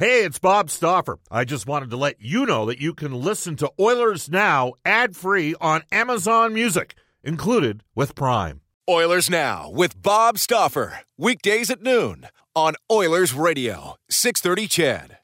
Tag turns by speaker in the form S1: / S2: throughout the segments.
S1: Hey, it's Bob Stauffer. I just wanted to let you know that you can listen to Oilers Now ad free on Amazon Music, included with Prime.
S2: Oilers Now with Bob Stauffer. Weekdays at noon on Oilers Radio, 630 CHED.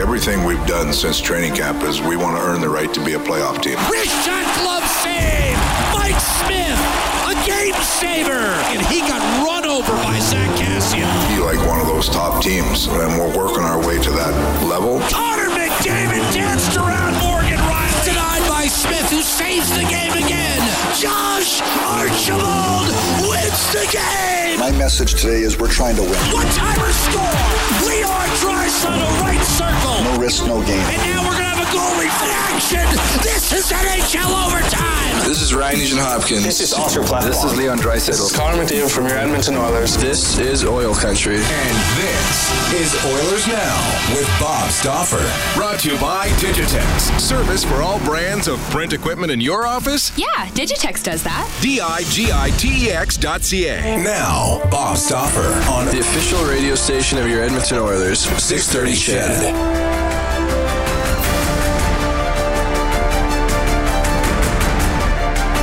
S3: Everything we've done since training camp is we want to earn the right to be a playoff team.
S4: Wrist shot glove save! Mike Smith, a game saver! And he got run over by Zack Kassian.
S3: Be like one of those top teams, and we're working our way to that level.
S4: Connor McDavid danced around Morgan Rielly. Denied by Smith, who saves the game again. Josh Archibald wins the game!
S5: My message today is we're trying to win.
S4: One-timer score! Leon Draisaitl right circle!
S5: No risk, no gain.
S4: And now we're gonna have a goalie in action! This is NHL overtime!
S6: This is Ryan Nugent Hopkins.
S7: This is Oscar Platt.
S6: This is Leon Draisaitl.
S7: This is Connor McDavid from your Edmonton Oilers.
S6: This is Oil Country.
S2: And this is Oilers Now with Bob Stauffer. Brought to you by Digitex. Service for all brands of print equipment in your office?
S8: Yeah, Digitex does that.
S2: D I G I T E X dot C A. Now, Bob Stauffer on
S6: The official radio station of your Edmonton Oilers.
S2: 630 CHED.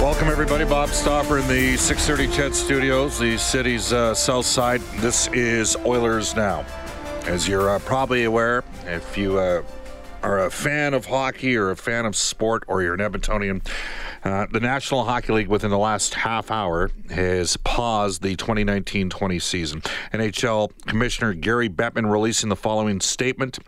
S1: Welcome, everybody. Bob Stauffer in the 630 CHED Studios, the city's uh, south side. This is Oilers Now. As you're uh, probably aware, if you uh, are a fan of hockey or a fan of sport or you're an Edmontonian, uh, the National Hockey League within the last half hour has paused the 2019 20 season. NHL Commissioner Gary Bettman releasing the following statement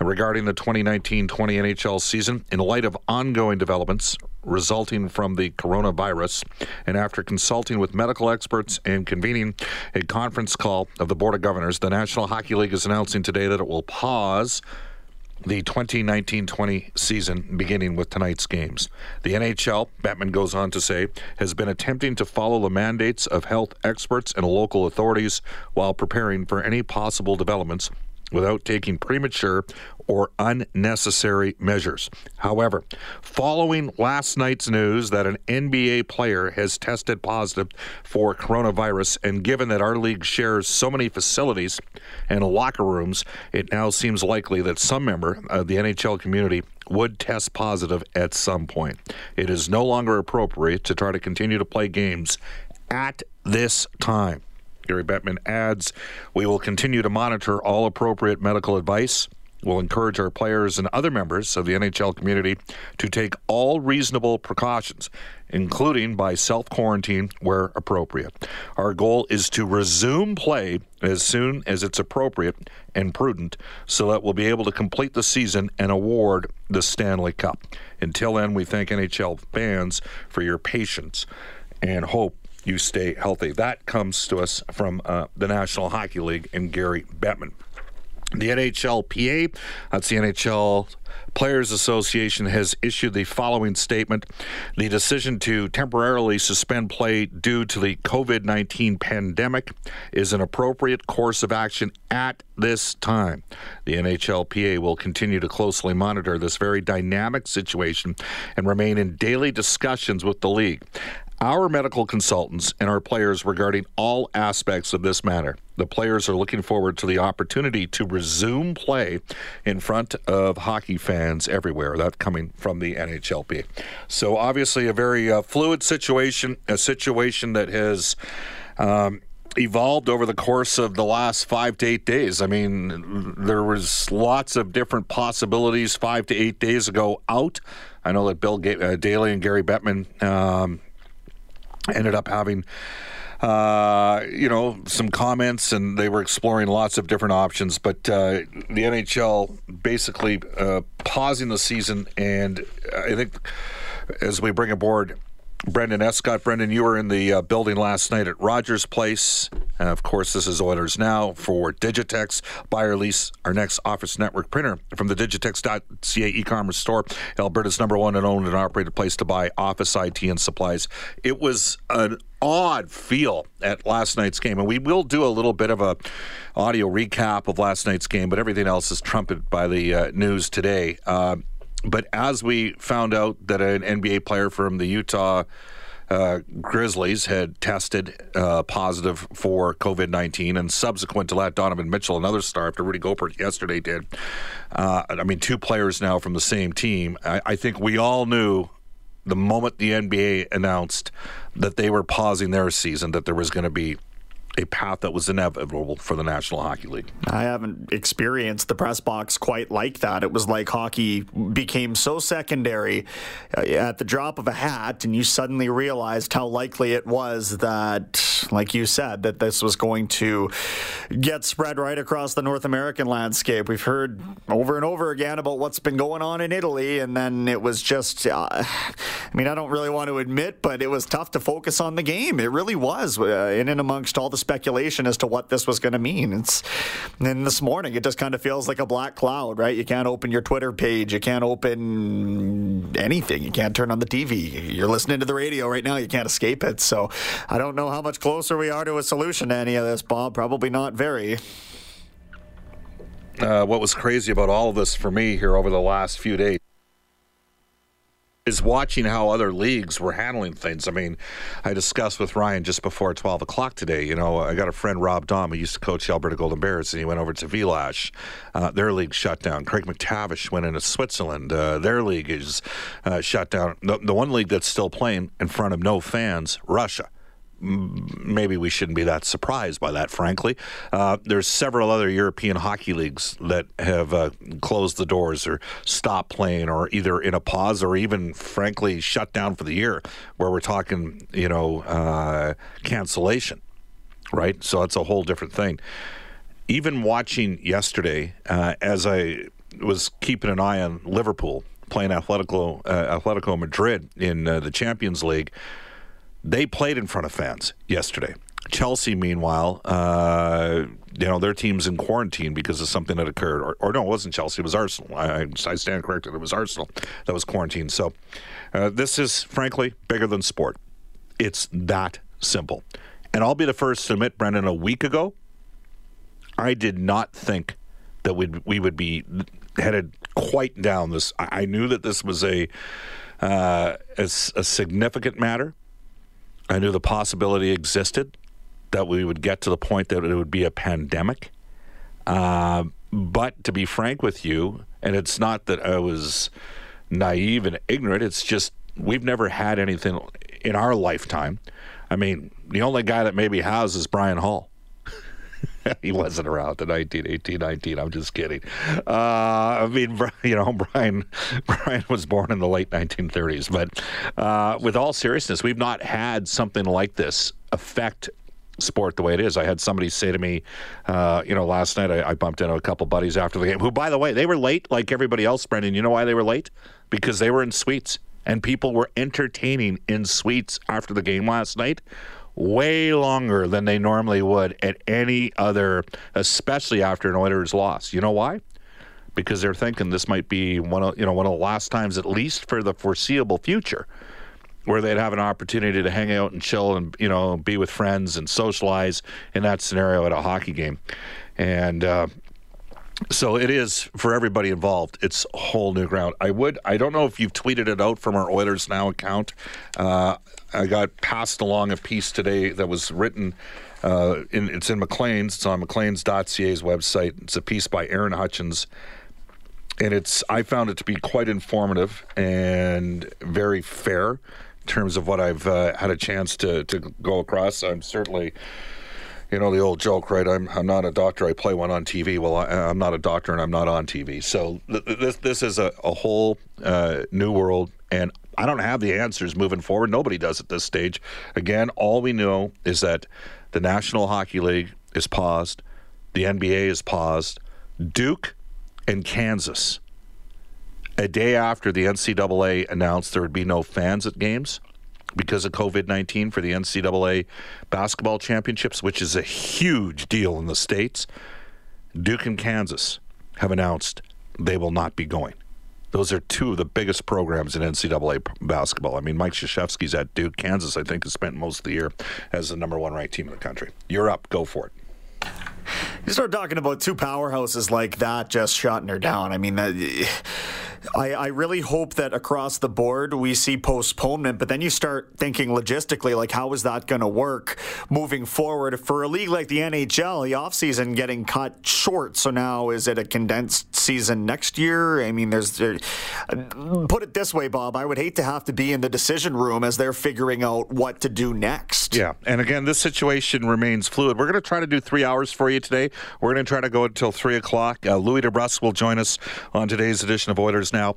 S1: regarding the 2019 20 NHL season in light of ongoing developments resulting from the coronavirus. And after consulting with medical experts and convening a conference call of the Board of Governors, the National Hockey League is announcing today that it will pause the 2019 20 season beginning with tonight's games. The NHL, Bettman goes on to say, has been attempting to follow the mandates of health experts and local authorities while preparing for any possible developments without taking premature or unnecessary measures. However, following last night's news that an NBA player has tested positive for coronavirus, and given that our league shares so many facilities and locker rooms, it now seems likely that some member of the NHL community would test positive at some point. It is no longer appropriate to try to continue to play games at this time. Gary Bettman adds, We will continue to monitor all appropriate medical advice. We'll encourage our players and other members of the NHL community to take all reasonable precautions, including by self quarantine where appropriate. Our goal is to resume play as soon as it's appropriate and prudent so that we'll be able to complete the season and award the Stanley Cup. Until then, we thank NHL fans for your patience and hope you stay healthy. That comes to us from uh, the National Hockey League and Gary Bettman. The NHLPA, that's the NHL Players Association, has issued the following statement. The decision to temporarily suspend play due to the COVID 19 pandemic is an appropriate course of action at this time. The NHLPA will continue to closely monitor this very dynamic situation and remain in daily discussions with the league our medical consultants and our players regarding all aspects of this matter. The players are looking forward to the opportunity to resume play in front of hockey fans everywhere. That coming from the NHLP. So obviously a very uh, fluid situation, a situation that has. Um, evolved over the course of the last five to eight days. I mean, there was lots of different possibilities five to eight days ago out. I know that Bill uh, Daly and Gary Bettman um, ended up having uh, you know, some comments, and they were exploring lots of different options. But uh, the NHL basically uh, pausing the season, and I think as we bring aboard Brendan Escott. Brendan, you were in the uh, building last night at Rogers Place. And of course, this is Oilers Now for Digitex. Buy or lease our next Office Network printer from the Digitex.ca e commerce store, Alberta's number one and owned and operated place to buy office IT and supplies. It was an odd feel at last night's game, and we will do a little bit of a audio recap of last night's game, but everything else is trumpeted by the uh, news today. Uh, but as we found out that an NBA player from the Utah uh, Grizzlies had tested uh, positive for COVID 19, and subsequent to that, Donovan Mitchell, another star after Rudy Gobert yesterday did. Uh, I mean, two players now from the same team. I, I think we all knew the moment the NBA announced that they were pausing their season that there was going to be a path that was inevitable for the National Hockey League.
S8: I haven't experienced the press box quite like that. It was like hockey became so secondary uh, at the drop of a hat, and you suddenly realized how likely it was that, like you said, that this was going to get spread right across the North American landscape. We've heard over and over again about what's been going on in Italy, and then it was just, uh, I mean, I don't really want to admit, but it was tough to focus on the game. It really was, uh, in and amongst all the speculation as to what this was going to mean. It's and this morning it just kind of feels like a black cloud, right? You can't open your Twitter page, you can't open anything, you can't turn on the TV. You're listening to the radio right now, you can't escape it. So I don't know how much closer we are to a solution to any of this, Bob. Probably not very.
S1: Uh, what was crazy about all of this for me here over the last few days is watching how other leagues were handling things. I mean, I discussed with Ryan just before 12 o'clock today. You know, I got a friend, Rob Daum, who used to coach the Alberta Golden Bears, and he went over to Village. Uh, their league shut down. Craig MacTavish went into Switzerland. Uh, their league is uh, shut down. The, the one league that's still playing in front of no fans, Russia maybe we shouldn't be that surprised by that, frankly. Uh, there's several other European hockey leagues that have uh, closed the doors or stopped playing or either in a pause or even, frankly, shut down for the year, where we're talking, you know, uh, cancellation, right? So that's a whole different thing. Even watching yesterday, uh, as I was keeping an eye on Liverpool playing Atletico, uh, Atletico Madrid in uh, the Champions League, they played in front of fans yesterday. Chelsea, meanwhile, uh, you know, their team's in quarantine because of something that occurred. Or, or no, it wasn't Chelsea, it was Arsenal. I, I stand corrected. It was Arsenal that was quarantined. So uh, this is, frankly, bigger than sport. It's that simple. And I'll be the first to admit, Brendan, a week ago, I did not think that we'd, we would be headed quite down this. I, I knew that this was a, uh, a, a significant matter. I knew the possibility existed that we would get to the point that it would be a pandemic. Uh, but to be frank with you, and it's not that I was naive and ignorant, it's just we've never had anything in our lifetime. I mean, the only guy that maybe has is Bryan Hall. he wasn't around in 1918, 19. I'm just kidding. Uh, I mean, you know, Bryan Bryan was born in the late 1930s. But uh, with all seriousness, we've not had something like this affect sport the way it is. I had somebody say to me, uh, you know, last night I, I, bumped into a couple buddies after the game who, by the way, they were late like everybody else, Brendan. You know why they were late? Because they were in suites and people were entertaining in suites after the game last night way longer than they normally would at any other, especially after an Oilers loss. You know why? Because they're thinking this might be one of you know one of the last times, at least for the foreseeable future, where they'd have an opportunity to hang out and chill and you know be with friends and socialize in that scenario at a hockey game, and. Uh, so it is for everybody involved. It's whole new ground. I would. I don't know if you've tweeted it out from our Oilers Now account. Uh, I got passed along a piece today that was written. Uh, in, it's in Maclean's. It's on Maclean's.ca's website. It's a piece by Aaron Hutchins, and it's. I found it to be quite informative and very fair in terms of what I've uh, had a chance to to go across. I'm certainly you know the old joke, right? I'm I'm not a doctor. I play one on TV. Well, I, am not a doctor, and I'm not on TV. So th- this this is a, a whole uh, new world, and I don't have the answers moving forward. Nobody does at this stage. Again, all we know is that the National Hockey League is paused, the NBA is paused, Duke and Kansas. A day after the NCAA announced there would be no fans at games because of COVID 19 for the NCAA basketball championships, which is a huge deal in the States, Duke and Kansas have announced they will not be going. Those are two of the biggest programs in NCAA basketball. I mean, Mike Krzyzewski's at Duke. Kansas, I think, has spent most of the year as the number one ranked team in the country. You're up. Go for it.
S8: You start talking about two powerhouses like that just shutting her down. I mean, that, I, I really hope that across the board we see postponement, but then you start thinking logistically, like how is that going to work moving forward for a league like the NHL? The offseason getting cut short, so now is it a condensed season next year? I mean, there's there, put it this way, Bob. I would hate to have to be in the decision room as they're figuring out what to do next.
S1: Yeah, and again, this situation remains fluid. We're going to try to do three hours for you today. We're going to try to go until three o'clock. Uh, Louie DeBrusk will join us on today's edition of Oilers Now.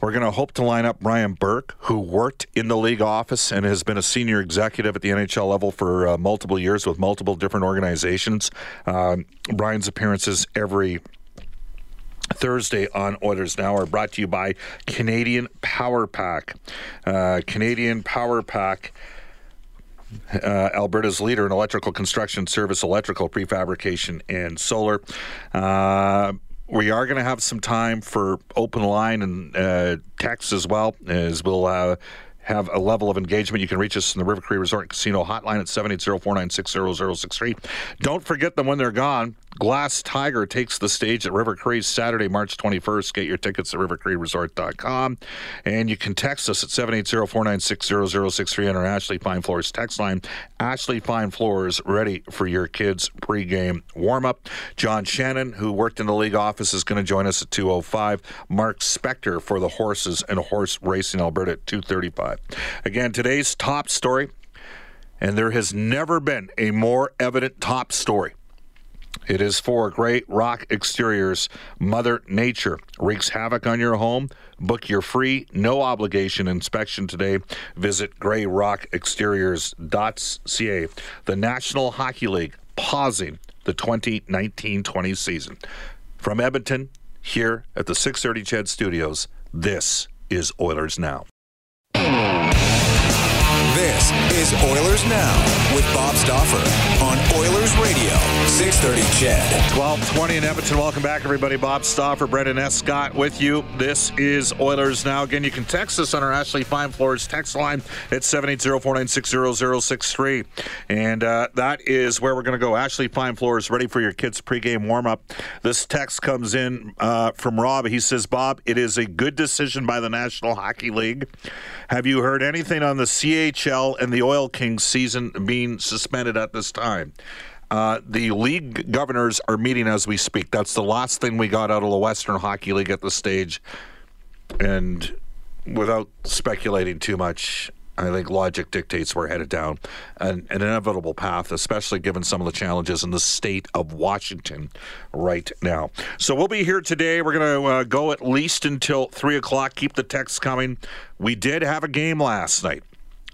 S1: We're going to hope to line up Brian Burke, who worked in the league office and has been a senior executive at the NHL level for uh, multiple years with multiple different organizations. Um, Brian's appearances every Thursday on Oilers Now are brought to you by Canadian Power Pack. Uh, Canadian Power Pack. Uh, Alberta's leader in electrical construction service, electrical prefabrication, and solar. Uh, we are going to have some time for open line and uh, text as well, as we'll uh, have a level of engagement. You can reach us in the River Cree Resort Casino hotline at 780-496-0063. Don't forget them when they're gone. Glass Tiger takes the stage at River Cree Saturday, March 21st. Get your tickets at rivercreeresort.com. And you can text us at 780-496-0063 on our Ashley Fine Floors text line. Ashley Fine Floors ready for your kids' pregame warm-up. John Shannon, who worked in the league office, is going to join us at 205. Mark Spector for the horses and horse racing Alberta at 235. Again, today's top story, and there has never been a more evident top story. It is for Great Rock Exteriors. Mother Nature wreaks havoc on your home. Book your free, no obligation inspection today. Visit grayrockexteriors.ca. The National Hockey League pausing the 2019 20 season. From Edmonton, here at the 630 CHED Studios, this is Oilers Now. Oh.
S2: This is Oilers Now with Bob Stauffer on Oilers Radio, 630 CHED.
S1: 1220 in Edmonton. Welcome back, everybody. Bob Stauffer, Brendan S. Scott with you. This is Oilers Now. Again, you can text us on our Ashley Fine Floors text line at 780-496-0063. And uh, that is where we're going to go. Ashley Fine Floors, ready for your kids' pregame warm-up. This text comes in uh, from Rob. He says, Bob, it is a good decision by the National Hockey League. Have you heard anything on the CHL and the Oil Kings season being suspended at this time? Uh, the league governors are meeting as we speak. That's the last thing we got out of the Western Hockey League at this stage. And without speculating too much, I think logic dictates we're headed down an, an, inevitable path, especially given some of the challenges in the state of Washington right now. So we'll be here today. We're going to uh, go at least until 3 o'clock. Keep the texts coming. We did have a game last night.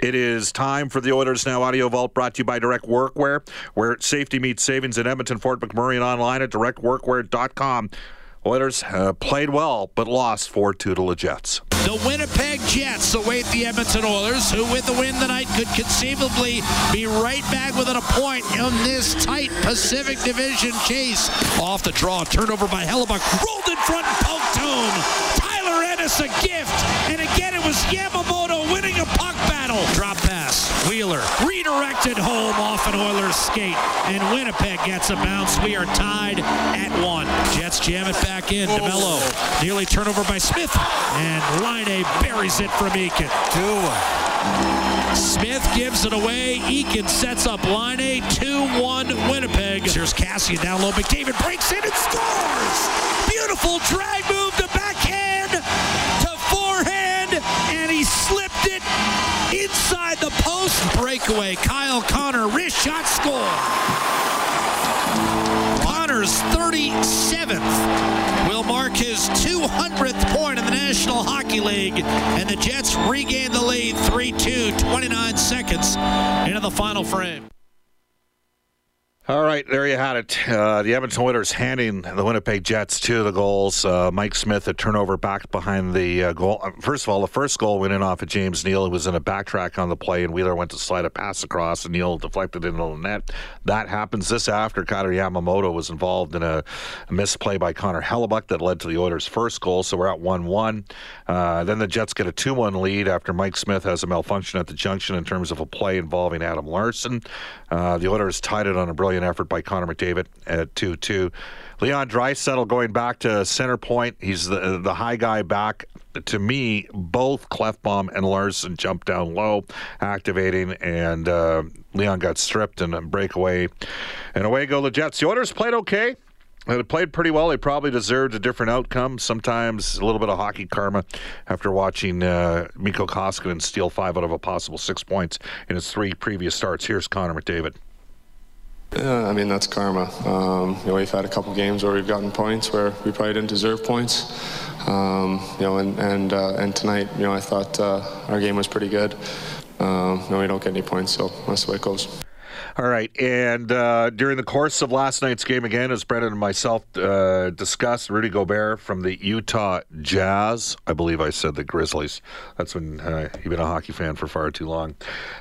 S1: It is time for the Oilers Now Audio Vault brought to you by Direct Workwear, where safety meets savings in Edmonton, Fort McMurray, and online at directworkwear.com. Oilers uh, played well, but lost 4 2 to the Jets.
S4: The Winnipeg Jets await the Edmonton Oilers, who with the win tonight could conceivably be right back within a point in this tight Pacific Division chase. Off the draw, turnover by Hellebuyck, rolled in front and poked home. Tyler Ennis a gift, and again it was Yamamoto Drop pass, Wheeler redirected home off an Oilers skate, and Winnipeg gets a bounce. We are tied at one. Jets jam it back in. Oh. DeMelo nearly turnover by Smith, and Laine buries it from Eakin. 2-1. Smith gives it away. Eakin sets up Laine, 2-1 Winnipeg. Here's Kassian down low. McDavid breaks in and scores. Beautiful drag move to backhand to forehand, and he slipped it inside the post. Breakaway. Kyle Connor, wrist shot score. Connor's 37th will mark his 200th point in the National Hockey League, and the Jets regain the lead 3 2, 29 seconds into the final frame.
S1: All right, there you had it. Uh, the Edmonton Oilers handing the Winnipeg Jets two of the goals. Uh, Mike Smith, a turnover back behind the uh, goal. Uh, first of all, the first goal went in off of James Neal. He was in a backtrack on the play, and Wheeler went to slide a pass across, and Neal deflected it into the net. That happens this after Kailer Yamamoto was involved in a, a misplay by Connor Hellebuyck that led to the Oilers' first goal. So we're at 1 1. Uh, then the Jets get a 2 1 lead after Mike Smith has a malfunction at the junction in terms of a play involving Adam Larsson. Uh, the Oilers tied it on a brilliant effort by Connor McDavid at 2 2. Leon Draisaitl going back to center point. He's the, the high guy back to me, both Klefbom and Larsson jumped down low, activating, and uh, Leon got stripped and a breakaway. And away go the Jets. The Oilers played okay. They played pretty well. They probably deserved a different outcome. Sometimes a little bit of hockey karma after watching uh, Mikko Koskinen steal five out of a possible six points in his three previous starts. Here's Connor McDavid.
S7: Yeah, I mean that's karma. Um, you know, we've had a couple games where we've gotten points where we probably didn't deserve points. Um, you know, and and uh, and tonight, you know, I thought uh, our game was pretty good. Um, no, we don't get any points, so that's the way it goes.
S1: All right. And uh, during the course of last night's game, again, as Brendan and myself uh, discussed, Rudy Gobert from the Utah Jazz. I believe I said the Grizzlies. That's when uh, you've been a hockey fan for far too long.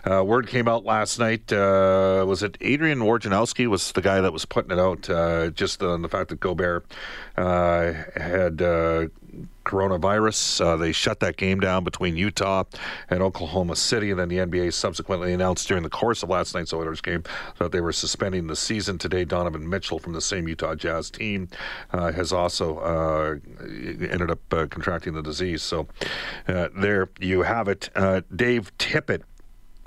S1: Uh, word came out last night. Uh, was it Adrian Wojnarowski was the guy that was putting it out uh, just on the fact that Gobert had coronavirus. Uh, they shut that game down between Utah and Oklahoma City, and then the NBA subsequently announced during the course of last night's Oilers game that they were suspending the season. Today, Donovan Mitchell from the same Utah Jazz team uh, has also uh, ended up uh, contracting the disease. So uh, there you have it. Uh, Dave Tippett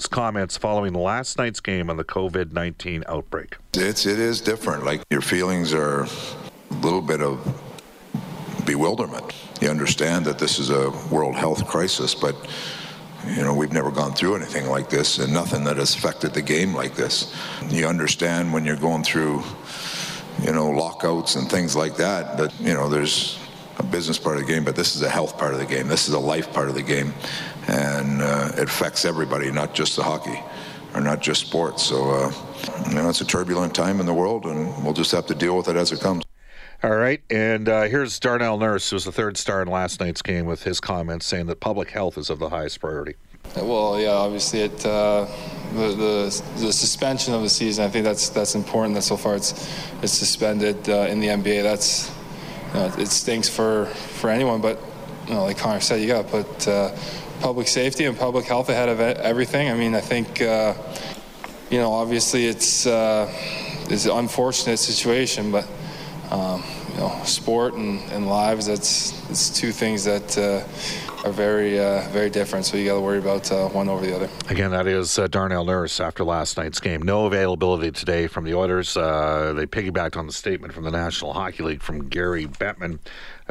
S1: comments following last night's game on the COVID 19 outbreak.
S3: It's, it is different. Like your feelings are a little bit of bewilderment. You understand that this is a world health crisis, but you know we've never gone through anything like this, and nothing that has affected the game like this. You understand when you're going through, you know, lockouts and things like that. That you know there's a business part of the game, but this is a health part of the game. This is a life part of the game, and uh, it affects everybody, not just the hockey or not just sports. So, uh, you know, it's a turbulent time in the world, and we'll just have to deal with it as it comes.
S1: All right, and uh, here's Darnell Nurse, who was the third star in last night's game, with his comments saying that public health is of the highest priority.
S9: Well, yeah, obviously, it uh, the, the, the suspension of the season. I think that's that's important. That so far it's it's suspended uh, in the NBA. That's you know, it stinks for for anyone, but you know, like Connor said, you got to put uh, public safety and public health ahead of everything. I mean, I think uh, you know, obviously, it's uh, it's an unfortunate situation, but um, you know, sport and, and lives, that's, that's two things that uh, are very, uh, very different. So you got to worry about uh, one over the other.
S1: Again, that is uh, Darnell Nurse after last night's game. No availability today from the Oilers. Uh, they piggybacked on the statement from the National Hockey League from Gary Bettman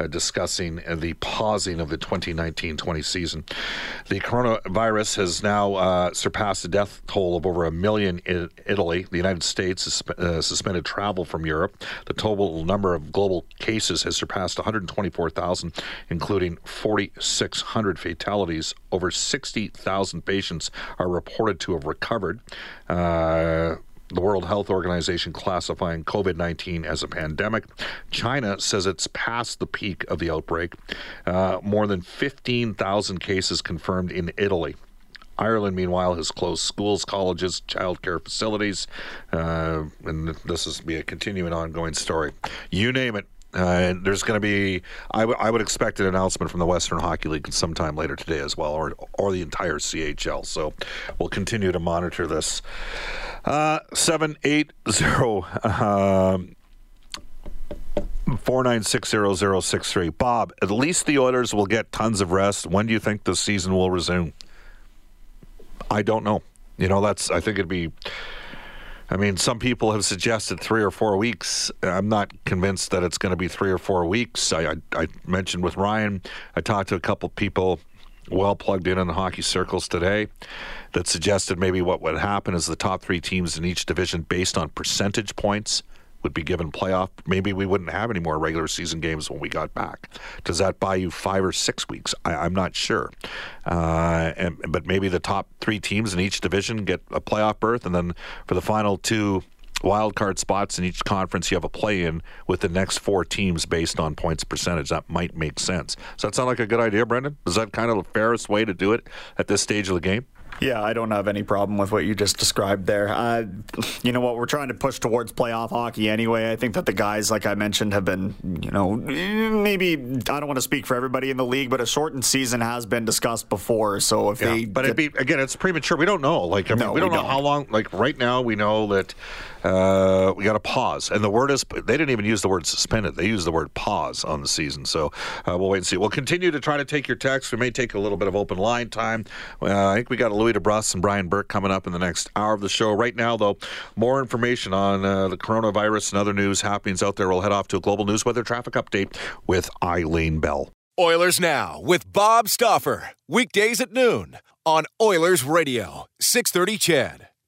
S1: uh, discussing uh, the pausing of the 2019-20 season. The coronavirus has now uh, surpassed the death toll of over a million in Italy. The United States has uh, suspended travel from Europe. The total number of global cases has surpassed 124,000, including 4,600 fatalities. Over 60,000 patients are reported to have recovered. The World Health Organization classifying COVID 19 as a pandemic. China says it's past the peak of the outbreak. Uh, more than 15,000 cases confirmed in Italy. Ireland, meanwhile, has closed schools, colleges, childcare facilities, uh, and this is be a continuing, ongoing story. You name it, uh, there's going to be, I, w- I would expect an announcement from the Western Hockey League sometime later today as well, or or the entire CHL. So we'll continue to monitor this. Uh, seven eight zero. Um, 4960063. Bob, at least the Oilers will get tons of rest. When do you think the season will resume? I don't know. You know, that's, I think it'd be, I mean, some people have suggested three or four weeks. I'm not convinced that it's going to be three or four weeks. I, I, I mentioned with Ryan, I talked to a couple people well plugged in in the hockey circles today that suggested maybe what would happen is the top three teams in each division, based on percentage points, would be given playoff. Maybe we wouldn't have any more regular season games when we got back. Does that buy you five or six weeks? I, am not sure. Uh, and, but maybe the top three teams in each division get a playoff berth, and then for the final two wild card spots in each conference, you have a play in with the next four teams based on points percentage. That might make sense. Does that sound like a good idea, Brendan? Is that kind of the fairest way to do it at this stage of the game?
S8: Yeah, I don't have any problem with what you just described there. Uh, you know what? We're trying to push towards playoff hockey anyway. I think that the guys, like I mentioned, have been, you know, maybe I don't want to speak for everybody in the league, but a shortened season has been discussed before. So if
S1: Yeah,
S8: they,
S1: but
S8: get,
S1: it'd be again, it's premature. We don't know. Like, I mean,
S8: No,
S1: we don't
S8: we
S1: know
S8: don't.
S1: how long. Like right now, we know that uh, we got to pause, and the word is they didn't even use the word suspended. They used the word pause on the season. So uh, we'll wait and see. We'll continue to try to take your text. We may take a little bit of open line time. Uh, I think we got Louie DeBrusk and Brian Burke coming up in the next hour of the show. Right now, though, more information on uh, the coronavirus and other news happenings out there. We'll head off to a global news weather traffic update with Eileen Bell.
S2: Oilers Now with Bob Stauffer. Weekdays at noon on Oilers Radio, 630 CHED.